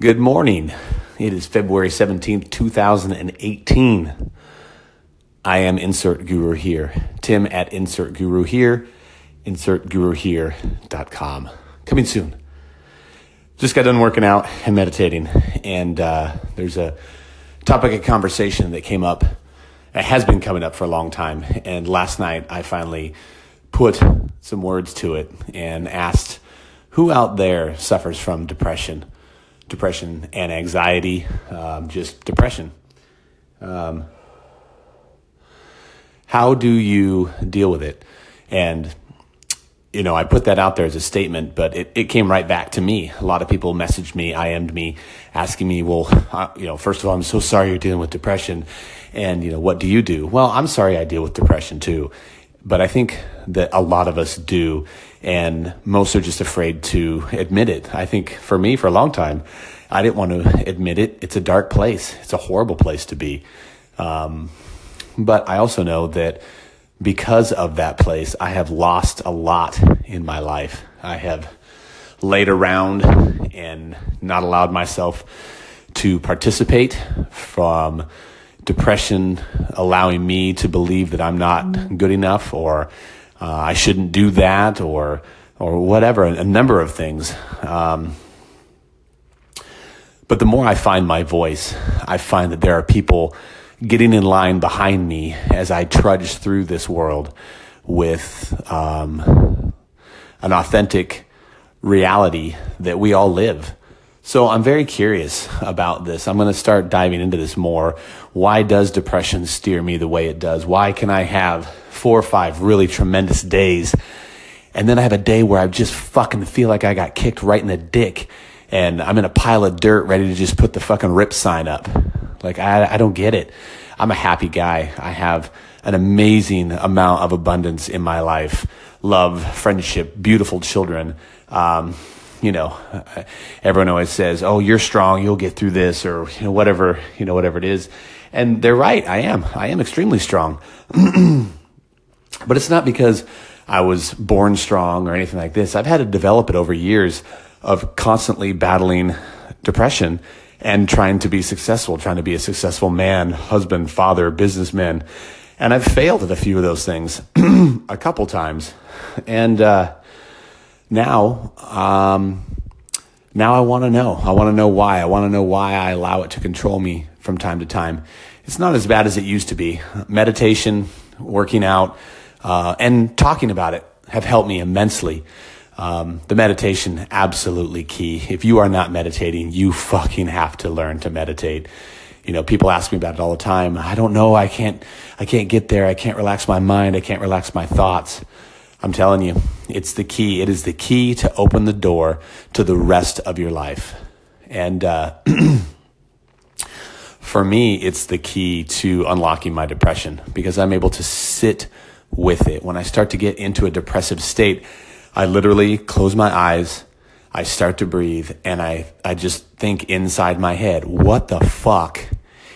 Good morning. It is February 17th, 2018. I am Insert Guru here. Tim at Insert Guru here, insertguruhere.com. Coming soon. Just got done working out and meditating, and uh, there's a topic of conversation that came up. It has been coming up for a long time, and last night I finally put some words to it and asked who out there suffers from depression depression and anxiety, um, just depression. Um, how do you deal with it? And, you know, I put that out there as a statement, but it, it came right back to me. A lot of people messaged me, IM'd me, asking me, well, uh, you know, first of all, I'm so sorry you're dealing with depression. And, you know, what do you do? Well, I'm sorry I deal with depression too. But I think that a lot of us do, and most are just afraid to admit it. I think for me, for a long time, I didn't want to admit it. It's a dark place. It's a horrible place to be. Um, but I also know that because of that place, I have lost a lot in my life. I have laid around and not allowed myself to participate from depression allowing me to believe that I'm not good enough or uh, I shouldn't do that or or whatever a, number of things. Um, but the more I find my voice I find that there are people getting in line behind me as I trudge through this world with um, an authentic reality that we all live so I'm very curious about this. I'm going to start diving into this more. Why does depression steer me the way it does? Why can I have four or five really tremendous days and then I have a day where I just fucking feel like I got kicked right in the dick and I'm in a pile of dirt ready to just put the fucking rip sign up. Like I, I don't get it. I'm a happy guy. I have an amazing amount of abundance in my life. Love, friendship, beautiful children. Um, you know, everyone always says, "Oh, you're strong. You'll get through this," or you know, whatever, you know, whatever it is. And they're right. I am. I am extremely strong. but it's not because I was born strong or anything like this. I've had to develop it over years of constantly battling depression and trying to be successful, trying to be a successful man, husband, father, businessman. And I've failed at a few of those things a couple times. And, uh, now, um, now I want to know. I want to know why. I want to know why I allow it to control me from time to time. It's not as bad as it used to be. Meditation, working out, uh, and talking about it have helped me immensely. Um, the meditation absolutely key. If you are not meditating, you fucking have to learn to meditate. You know, people ask me about it all the time. I don't know. I can't. I can't get there. I can't relax my mind. I can't relax my thoughts. I'm telling you, it's the key. It is the key to open the door to the rest of your life. And uh, for me, it's the key to unlocking my depression because I'm able to sit with it. When I start to get into a depressive state, I literally close my eyes, I start to breathe, and I, I just think inside my head, what the fuck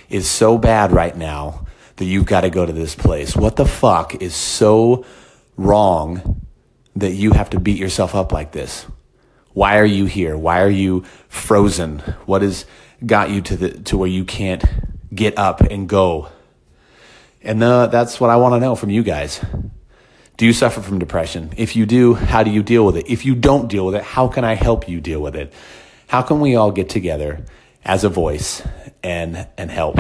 is so bad right now that you've got to go to this place? What the fuck is so wrong that you have to beat yourself up like this? Why are you here? Why are you frozen? What has got you to the to where you can't get up and go? And the, that's what I want to know from you guys. Do you suffer from depression? If you do, how do you deal with it? If you don't deal with it, how can I help you deal with it? How can we all get together as a voice and and help?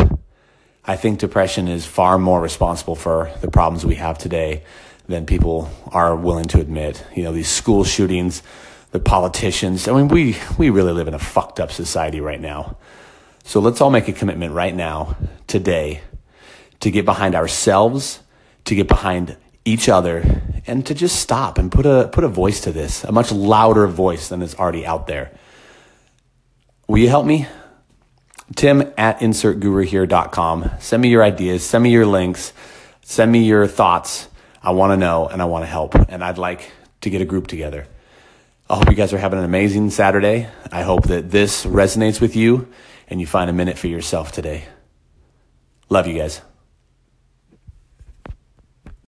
I think depression is far more responsible for the problems we have today than people are willing to admit. You know, these school shootings, the politicians. I mean, we, we really live in a fucked up society right now. So let's all make a commitment right now, today, to get behind ourselves, to get behind each other, and to just stop and put a, put a voice to this, a much louder voice than is already out there. Will you help me? Tim at insertguruhere.com. Send me your ideas, send me your links, send me your thoughts I want to know and I want to help. And I'd like to get a group together. I hope you guys are having an amazing Saturday. I hope that this resonates with you and you find a minute for yourself today. Love you guys.